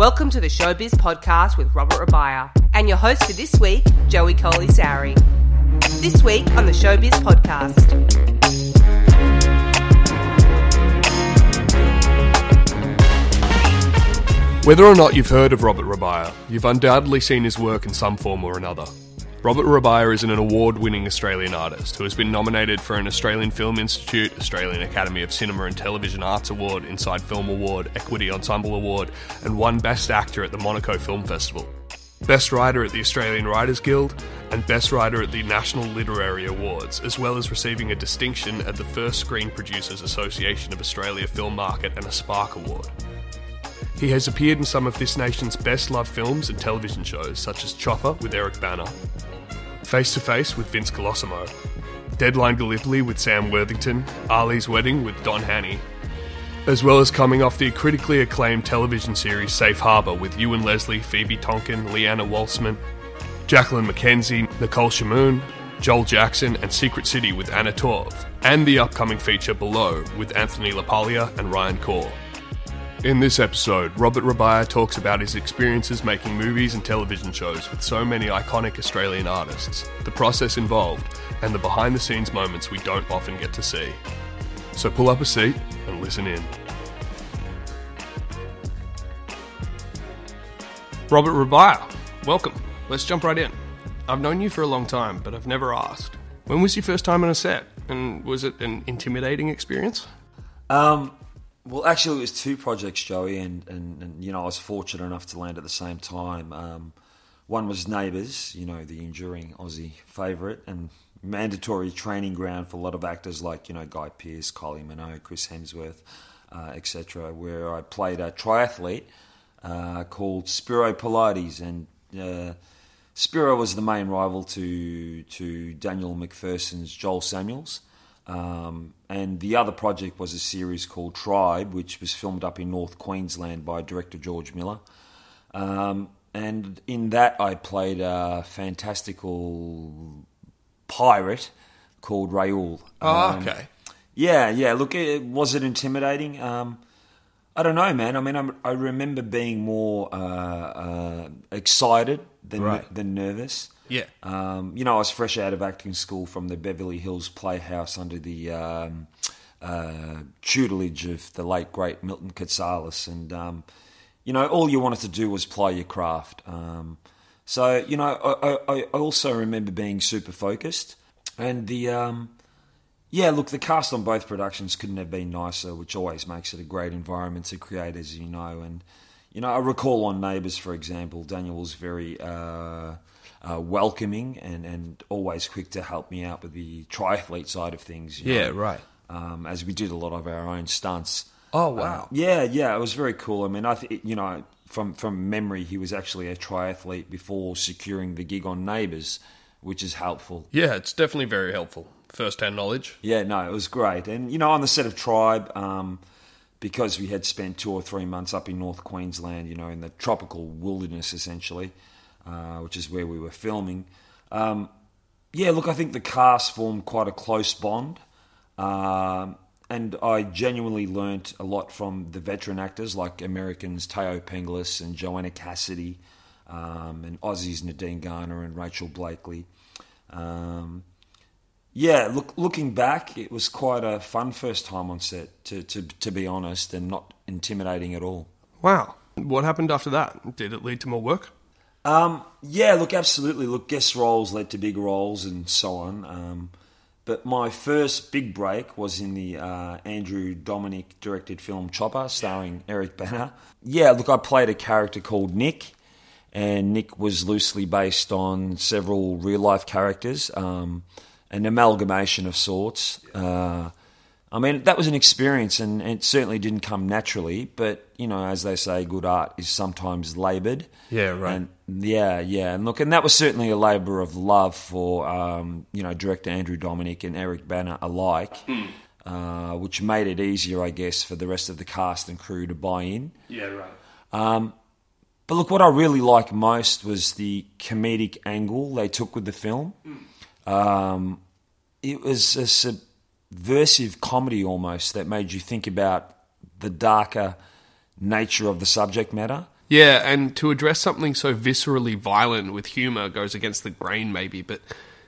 Welcome to the Showbiz Podcast with Robert Rabiah and your host for this week, Joey Coley Sowry. This week on the Showbiz Podcast. Whether or not you've heard of Robert Rabiah, you've undoubtedly seen his work in some form or another. Robert Rabiah is an award winning Australian artist who has been nominated for an Australian Film Institute, Australian Academy of Cinema and Television Arts Award, Inside Film Award, Equity Ensemble Award, and won Best Actor at the Monaco Film Festival. Best Writer at the Australian Writers Guild, and Best Writer at the National Literary Awards, as well as receiving a distinction at the First Screen Producers Association of Australia Film Market and a Spark Award. He has appeared in some of this nation's best loved films and television shows, such as Chopper with Eric Bana, Face to Face with Vince Colosimo, Deadline Gallipoli with Sam Worthington, Ali's Wedding with Don Hany, as well as coming off the critically acclaimed television series Safe Harbour with Ewen Leslie, Phoebe Tonkin, Leeanna Walsman, Jacqueline McKenzie, Nicole Chamoun, Joel Jackson, and Secret City with Anna Torv, and the upcoming feature Below with Anthony LaPaglia and Ryan Corr. In this episode, Robert Rabiah talks about his experiences making movies and television shows with so many iconic Australian artists, the process involved, and the behind the scenes moments we don't often get to see. So pull up a seat and listen in. Robert Rabiah, welcome. Let's jump right in. I've known you for a long time, but I've never asked. When was your first time on a set? And was it an intimidating experience? Um, well, actually, it was two projects, Joey, and, and, and you know I was fortunate enough to land at the same time. Um, one was Neighbours, you know, the enduring Aussie favourite and mandatory training ground for a lot of actors like you know Guy Pearce, Kylie Minogue, Chris Hemsworth, uh, etc. Where I played a triathlete uh, called Spiro Pilates, and uh, Spiro was the main rival to to Daniel McPherson's Joel Samuels. Um, and the other project was a series called Tribe, which was filmed up in North Queensland by director George Miller. Um, and in that, I played a fantastical pirate called Raoul. Oh, Um, okay. yeah, yeah. Look, it, was it intimidating? Um, I don't know, man. I mean, I'm, I remember being more uh, uh, excited than Right. than nervous. Yeah. Um, you know, I was fresh out of acting school from the Beverly Hills Playhouse under the um, uh, tutelage of the late great Milton Katselas, and um, you know, all you wanted to do was play your craft. Um, so, you know, I, I, I also remember being super focused, and the um, yeah, look, the cast on both productions couldn't have been nicer, which always makes it a great environment to create, as you know. And you know, I recall on Neighbours, for example, Daniel was very uh, uh, welcoming and, and always quick to help me out with the triathlete side of things. Yeah, know, right. Um, as we did a lot of our own stunts. Oh, wow. Uh, yeah, yeah, it was very cool. I mean, I th- you know, from from memory, he was actually a triathlete before securing the gig on Neighbours, which is helpful. Yeah, it's definitely very helpful. First hand knowledge. Yeah, no, it was great. And, you know, on the set of Tribe, um, because we had spent two or three months up in North Queensland, you know, in the tropical wilderness essentially, uh, which is where we were filming. Um, yeah, look, I think the cast formed quite a close bond. Um, and I genuinely learnt a lot from the veteran actors like Americans Thaao Penghlis and Joanna Cassidy, um, and Aussies Nadine Garner and Rachel Blakely. Um, yeah, look, looking back, it was quite a fun first time on set, to, to, to be honest, and not intimidating at all. Wow. What happened after that? Did it lead to more work? Um, yeah, look, absolutely. Look, guest roles led to big roles and so on. Um, but my first big break was in the uh, Andrew Dominik directed film Chopper, starring Eric Bana. Yeah, look, I played a character called Nick, and Nick was loosely based on several real life characters, um, an amalgamation of sorts. Uh, I mean, that was an experience, and it certainly didn't come naturally. But you know, as they say, good art is sometimes laboured. Yeah, right. And yeah, yeah, and look, and that was certainly a labour of love for um, you know director Andrew Dominik and Eric Bana alike, uh, which made it easier, I guess, for the rest of the cast and crew to buy in. Yeah, right. Um, but look, what I really liked most was the comedic angle they took with the film. Um, it was a subversive comedy almost that made you think about the darker nature of the subject matter. Yeah, and to address something so viscerally violent with humor goes against the grain, maybe. But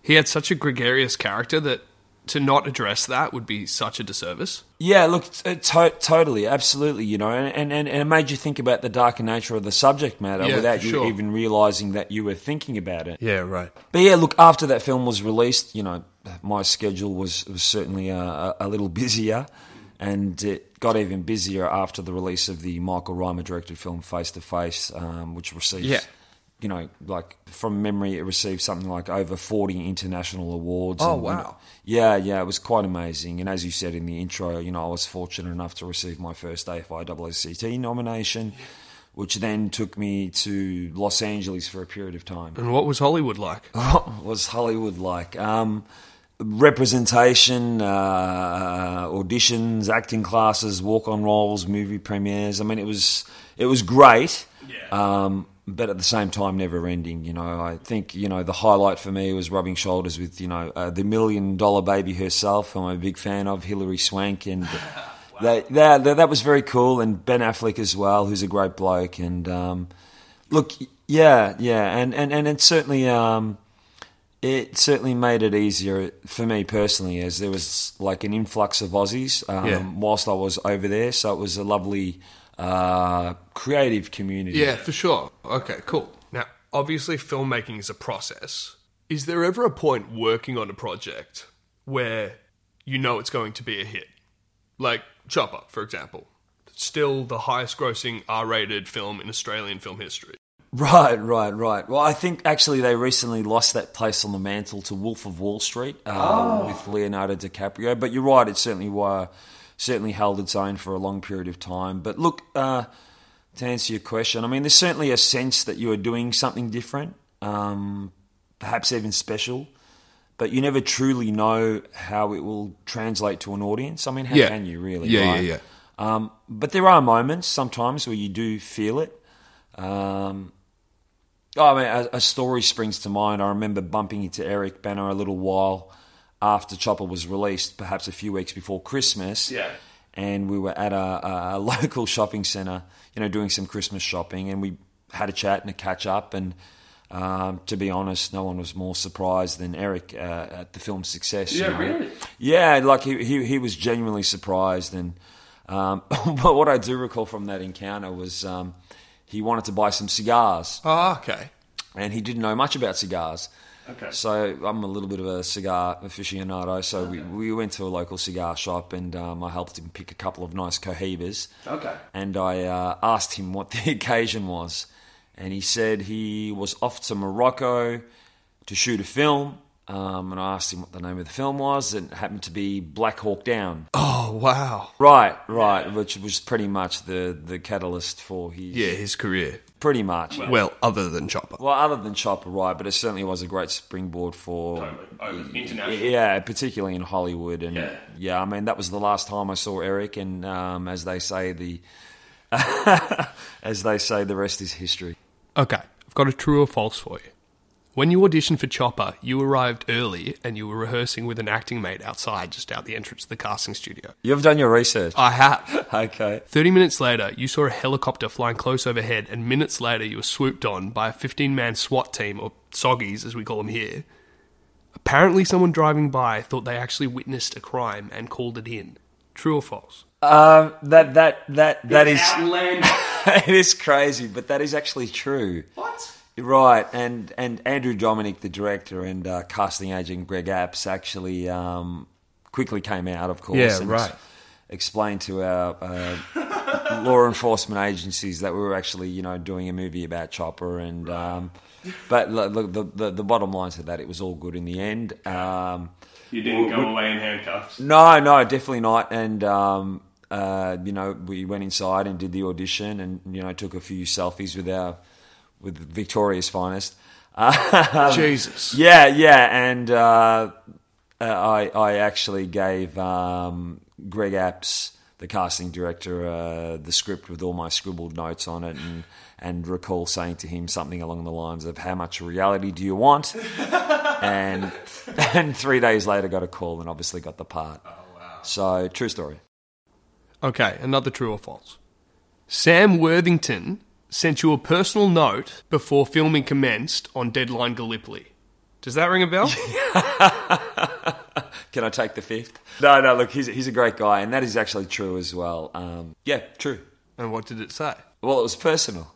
he had such a gregarious character that to not address that would be such a disservice. Yeah, look, t- uh, to- totally, absolutely, you know, and, and, and it made you think about the darker nature of the subject matter Yeah, without you sure. even realizing that you were thinking about it. Yeah, right. But yeah, look, after that film was released, you know, my schedule was, was certainly a, a little busier, and it got even busier after the release of the Michael Rymer directed film Face to Face, um, which received, Yeah. you know, like from memory, it received something like over 40 international awards. Oh, and, wow. yeah, yeah, it was quite amazing. And as you said in the intro, you know, I was fortunate enough to receive my first AFI nomination, which then took me to Los Angeles for a period of time. And what was Hollywood like? What was Hollywood like? Um, representation, uh, auditions, acting classes, walk-on roles, movie premieres. I mean, it was it was great. Um, but at the same time, never ending. You know, I think you know the highlight for me was rubbing shoulders with you know uh, the million dollar baby herself, who I'm a big fan of, Hilary Swank, and that, that that that was very cool. And Ben Affleck as well, who's a great bloke. And um, look, yeah, yeah, and and and it certainly. Um, it certainly made it easier for me personally, as there was like an influx of Aussies um, Yeah. whilst I was over there. So it was a lovely, uh, creative community. Yeah, for sure. Okay, cool. Now, obviously, filmmaking is a process. Is there ever a point working on a project where you know it's going to be a hit? Like Chopper, for example. Still the highest grossing R rated film in Australian film history. Right, right, right. Well, I think actually they recently lost that place on the mantle to Wolf of Wall Street um, with Leonardo DiCaprio. But you're right; it certainly were, certainly held its own for a long period of time. But look, uh, to answer your question, I mean, there's certainly a sense that you are doing something different, um, perhaps even special. But you never truly know how it will translate to an audience. I mean, how Yeah. can you really? Yeah, right? yeah, yeah. Um, but there are moments sometimes where you do feel it. Um, oh, I mean, a, a story springs to mind. I remember bumping into Eric Bana a little while after Chopper was released, perhaps a few weeks before Christmas. Yeah. And we were at a, a local shopping centre, you know, doing some Christmas shopping, and we had a chat and a catch up. And um, to be honest, no one was more surprised than Eric uh, at the film's success. you Yeah, know. really? Yeah, like he, he, he was genuinely surprised. And um, but what I do recall from that encounter was um, he wanted to buy some cigars, Oh, okay. and he didn't know much about cigars. Okay. So I'm a little bit of a cigar aficionado. So we, we went to a local cigar shop, and um, I helped him pick a couple of nice cohibas. Okay. And I uh, asked him what the occasion was, and he said he was off to Morocco to shoot a film. Um, and I asked him what the name of the film was, and it happened to be Black Hawk Down. Oh, wow. Right, right, which was pretty much the, the catalyst for his. Yeah, his career. Pretty much. Well, other than Chopper. Well, other than Chopper, right, but it certainly was a great springboard for. Yeah, particularly in Hollywood. And yeah. Yeah. I mean, that was the last time I saw Eric, and um, as they say, the. as they say, the rest is history. Okay, I've got a true or false for you. When you auditioned for Chopper, you arrived early and you were rehearsing with an acting mate outside, just out the entrance to the casting studio. You've done your research. I have. Okay. 30 minutes later, you saw a helicopter flying close overhead, and minutes later, you were swooped on by a 15 man SWAT team, or SOGgies as we call them here. Apparently, someone driving by thought they actually witnessed a crime and called it in. True or false? Um, that that that that is it is crazy, but that is actually true. What? Right, and and Andrew Dominik, the director and uh, casting agent Greg Apps, actually um, quickly came out, of course, Yeah, and right. explained to our uh, law enforcement agencies that we were actually, you know, doing a movie about Chopper, and um, but look, look, the, the the bottom line to that, it was all good in the end. Um, You didn't go away in handcuffs. no, no, definitely not. And um, uh, you know, we went inside and did the audition, and you know, took a few selfies with our with Victoria's finest. Um, Jesus. yeah, yeah, and uh, uh, I I actually gave um, Greg Apps, the casting director, uh, the script with all my scribbled notes on it, and and recall saying to him something along the lines of "How much reality do you want?" and and three days later got a call and obviously got the part. Oh wow! So true story. Okay, another true or false. Sam Worthington sent you a personal note before filming commenced on Deadline Gallipoli. Does that ring a bell? Can I take the fifth? No, no. Look, he's he's a great guy, and that is actually true as well. Um, yeah, true. and what did it say? Well, it was personal.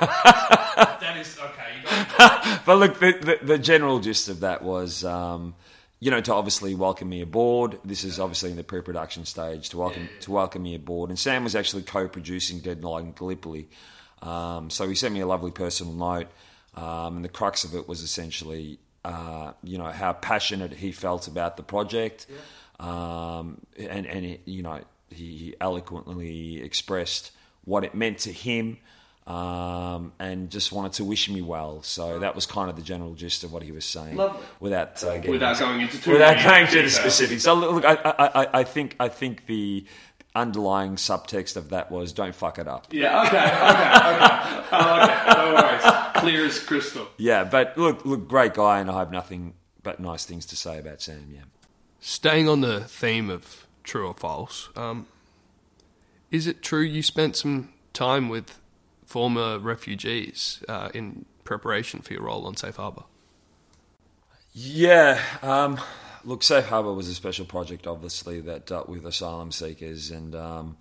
That is okay. You got But look, the, the, the general gist of that was, um, you know, to obviously welcome me aboard. This is obviously in the pre-production stage to welcome to welcome me aboard. And Sam was actually co-producing Deadline Gallipoli, um, so he sent me a lovely personal note. Um, and the crux of it was essentially, uh, you know, how passionate he felt about the project, um, and and it, you know, he eloquently expressed what it meant to him um, and just wanted to wish me well. So that was kind of the general gist of what he was saying, Lovely. without uh, getting Without going into too without going to the details. specifics. So look, I, I, I, I think I think the underlying subtext of that was don't fuck it up. Yeah. Okay. Okay. Okay. Oh, okay. No worries. Clear as crystal. Yeah, but look, look, great guy, and I have nothing but nice things to say about Sam. Yeah. Staying on the theme of true or false, um, is it true you spent some time with former refugees uh, in preparation for your role on Safe Harbour? Yeah. Um, look, Safe Harbour was a special project, obviously, that dealt with asylum seekers, and um,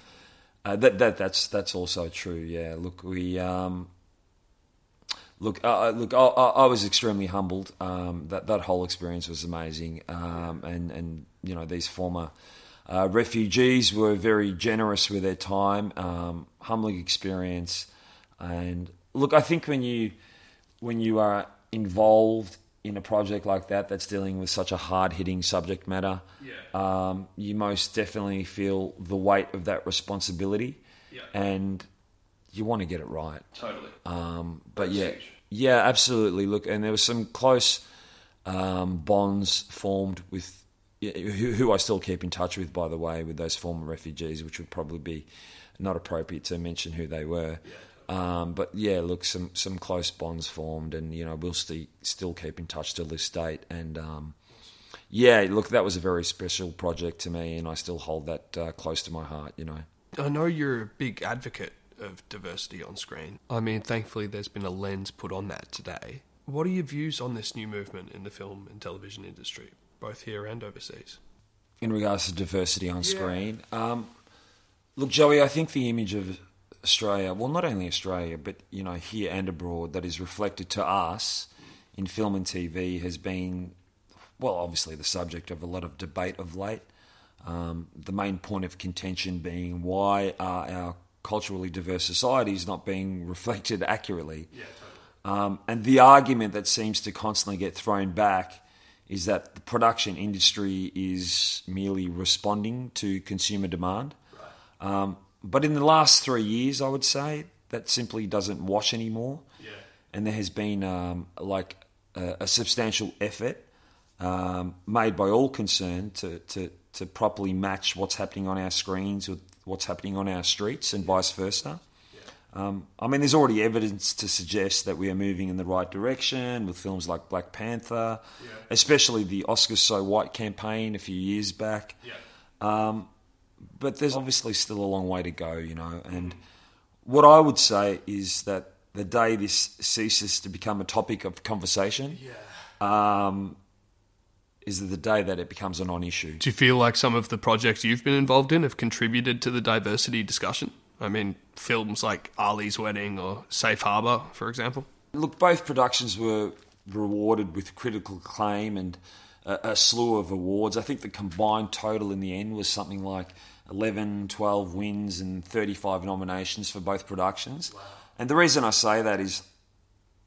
uh, that that that's that's also true. Yeah. Look, we. Um, Look, uh, uh, look, I, I was extremely humbled. Um, that that whole experience was amazing, um, and and you know these former uh, refugees were very generous with their time, um, humbling experience, and look, I think when you when you are involved in a project like that that's dealing with such a hard hitting subject matter, Yeah. um, you most definitely feel the weight of that responsibility, Yeah. and you want to get it right. Totally. Um, but That's yeah, huge. yeah, absolutely. Look, and there was some close um, bonds formed with who, who I still keep in touch with, by the way, with those former refugees, which would probably be not appropriate to mention who they were. Um, but yeah, look, some some close bonds formed, and you know we'll sti- still keep in touch till this date. And um, yeah, look, that was a very special project to me, and I still hold that uh, close to my heart. You know. I know you're a big advocate of diversity on screen. I mean, thankfully, there's been a lens put on that today. What are your views on this new movement in the film and television industry, both here and overseas? in regards to diversity on screen. Um, look, Joey, I think the image of Australia, well, not only Australia, but you know, here and abroad, that is reflected to us in film and TV has been, well, obviously the subject of a lot of debate of late. Um, the main point of contention being why are our culturally diverse societies not being reflected accurately? Yeah, Um, and the argument that seems to constantly get thrown back is that the production industry is merely responding to consumer demand. Um, but in the last three years, I would say that simply doesn't wash anymore. And there has been um, like a, a substantial effort um, made by all concerned to, to, to properly match what's happening on our screens with what's happening on our streets and vice versa. Um, I mean, there's already evidence to suggest that we are moving in the right direction with films like Black Panther, especially the Oscars So White campaign a few years back. Um, but there's obviously still a long way to go, you know. And what I would say is that the day this ceases to become a topic of conversation um, is the day that it becomes a non-issue. Do you feel like some of the projects you've been involved in have contributed to the diversity discussion? I mean, films like Ali's Wedding or Safe Harbour, for example. Look, both productions were rewarded with critical acclaim and a, a slew of awards. I think the combined total in the end was something like 11, 12 wins and 35 nominations for both productions. And the reason I say that is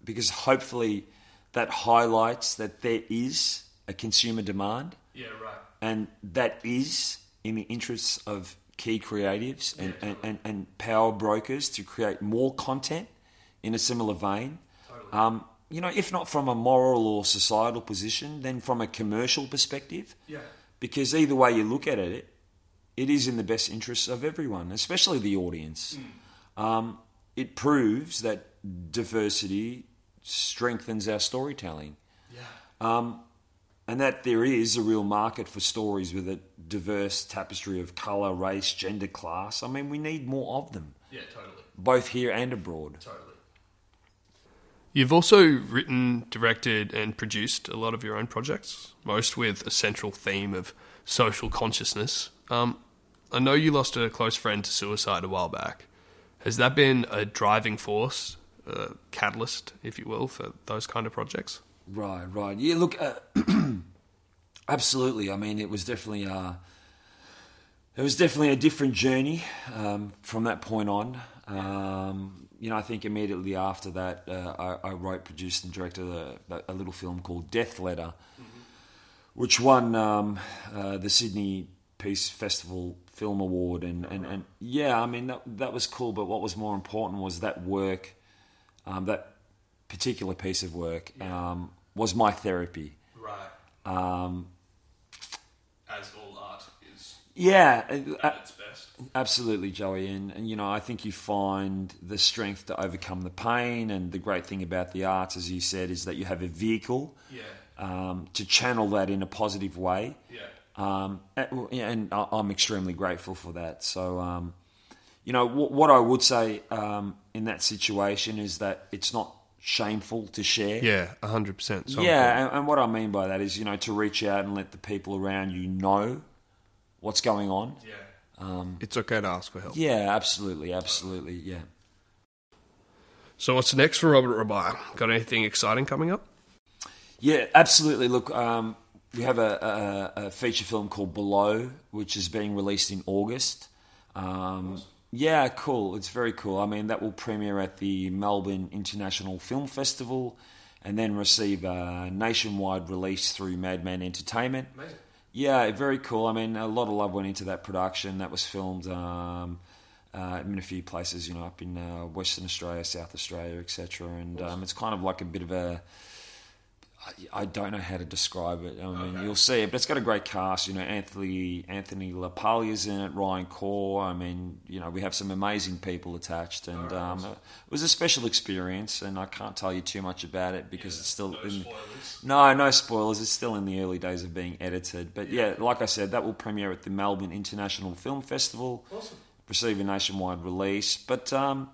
because hopefully that highlights that there is a consumer demand Yeah, right. and that is in the interests of key creatives and, and, and, and power brokers to create more content in a similar vein. Um, you know, if not from a moral or societal position, then from a commercial perspective. Yeah. Because either way you look at it, it is in the best interests of everyone, especially the audience. Um, it proves that diversity strengthens our storytelling Um, and that there is a real market for stories with a diverse tapestry of colour, race, gender, class. I mean, we need more of them. Yeah, totally. both here and abroad. You've also written, directed, and produced a lot of your own projects, most with a central theme of social consciousness. Um, I know you lost a close friend to suicide a while back. Has that been a driving force, a catalyst, if you will, for those kind of projects? Right, right. Yeah, look, uh, absolutely. I mean, it was definitely uh, it was definitely a different journey um, from that point on. Um, you know, I think immediately after that, uh, I, I, wrote, produced, and directed a, a, little film called Death Letter, mm-hmm. which won um, uh, the Sydney Peace Festival Film Award, and, and, and yeah, I mean that that was cool. But what was more important was that work, um, that particular piece of work, yeah. um, was my therapy. Right. Um, As all art is. Yeah. Uh, at its best. Absolutely, Joey, and, and you know I think you find the strength to overcome the pain, and the great thing about the arts, as you said, is that you have a vehicle. Yeah. Um, to channel that in a positive way. Yeah. Um, and I'm extremely grateful for that. So, um, you know, what I would say um, in that situation is that it's not shameful to share. Yeah, hundred percent. Yeah, and, and, what I mean by that is, you know, to reach out and let the people around you know what's going on. Yeah, um, it's okay to ask for help. Yeah, absolutely, absolutely, yeah. So, what's next for Robert Rabiah? Got anything exciting coming up? Yeah, absolutely. Look, um, we have a, a, a, feature film called Below, which is being released in August. Um, yeah, cool. It's very cool. I mean, that will premiere at the Melbourne International Film Festival and then receive a nationwide release through Madman Entertainment. Amazing. Yeah, very cool. I mean, a lot of love went into that production. That was filmed um, uh, in a few places, you know, up in uh, Western Australia, South Australia, etc. And um, it's kind of like a bit of a I don't know how to describe it. I mean, okay. you'll see it, but it's got a great cast. You know, Anthony Anthony LaPaglia's in it, Ryan Corr. I mean, you know, we have some amazing people attached, and right. um, it was a special experience. And I can't tell you too much about it because yeah, it's still no in, spoilers. No, no spoilers. It's still in the early days of being edited. But yeah, yeah like I said, that will premiere at the Melbourne International Film Festival. Awesome. Receive a nationwide release, but. Um,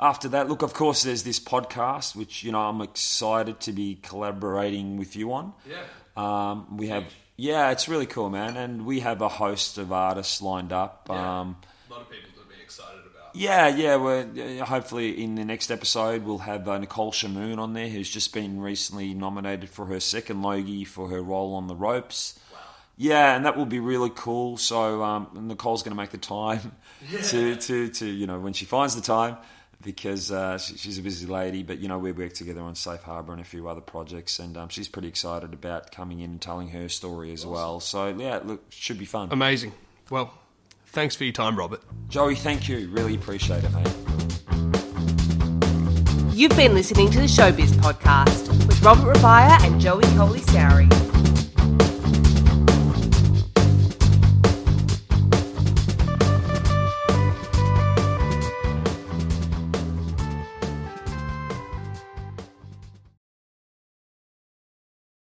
after that, look, of course, there's this podcast, which you know I'm excited to be collaborating with you on. Yeah. Um, we have, yeah, it's really cool, man, and we have a host of artists lined up. Yeah. Um, a lot of people to be excited about. Yeah, yeah. We're hopefully in the next episode we'll have uh, Nicole Chamoun on there, who's just been recently nominated for her second Logie for her role on The Ropes. Wow. Yeah, and that will be really cool. So um, Nicole's going to make the time yeah. to, to, to, you know, when she finds the time, because uh, she, she's a busy lady. But you know, we work together on Safe Harbour and a few other projects, and um, she's pretty excited about coming in and telling her story as awesome. well. So yeah, look, should be fun. Amazing. Well, thanks for your time, Robert. Joey, thank you. Really appreciate it, mate. You've been listening to the Showbiz podcast with Robert Rabiah and Joey Coley Sowry.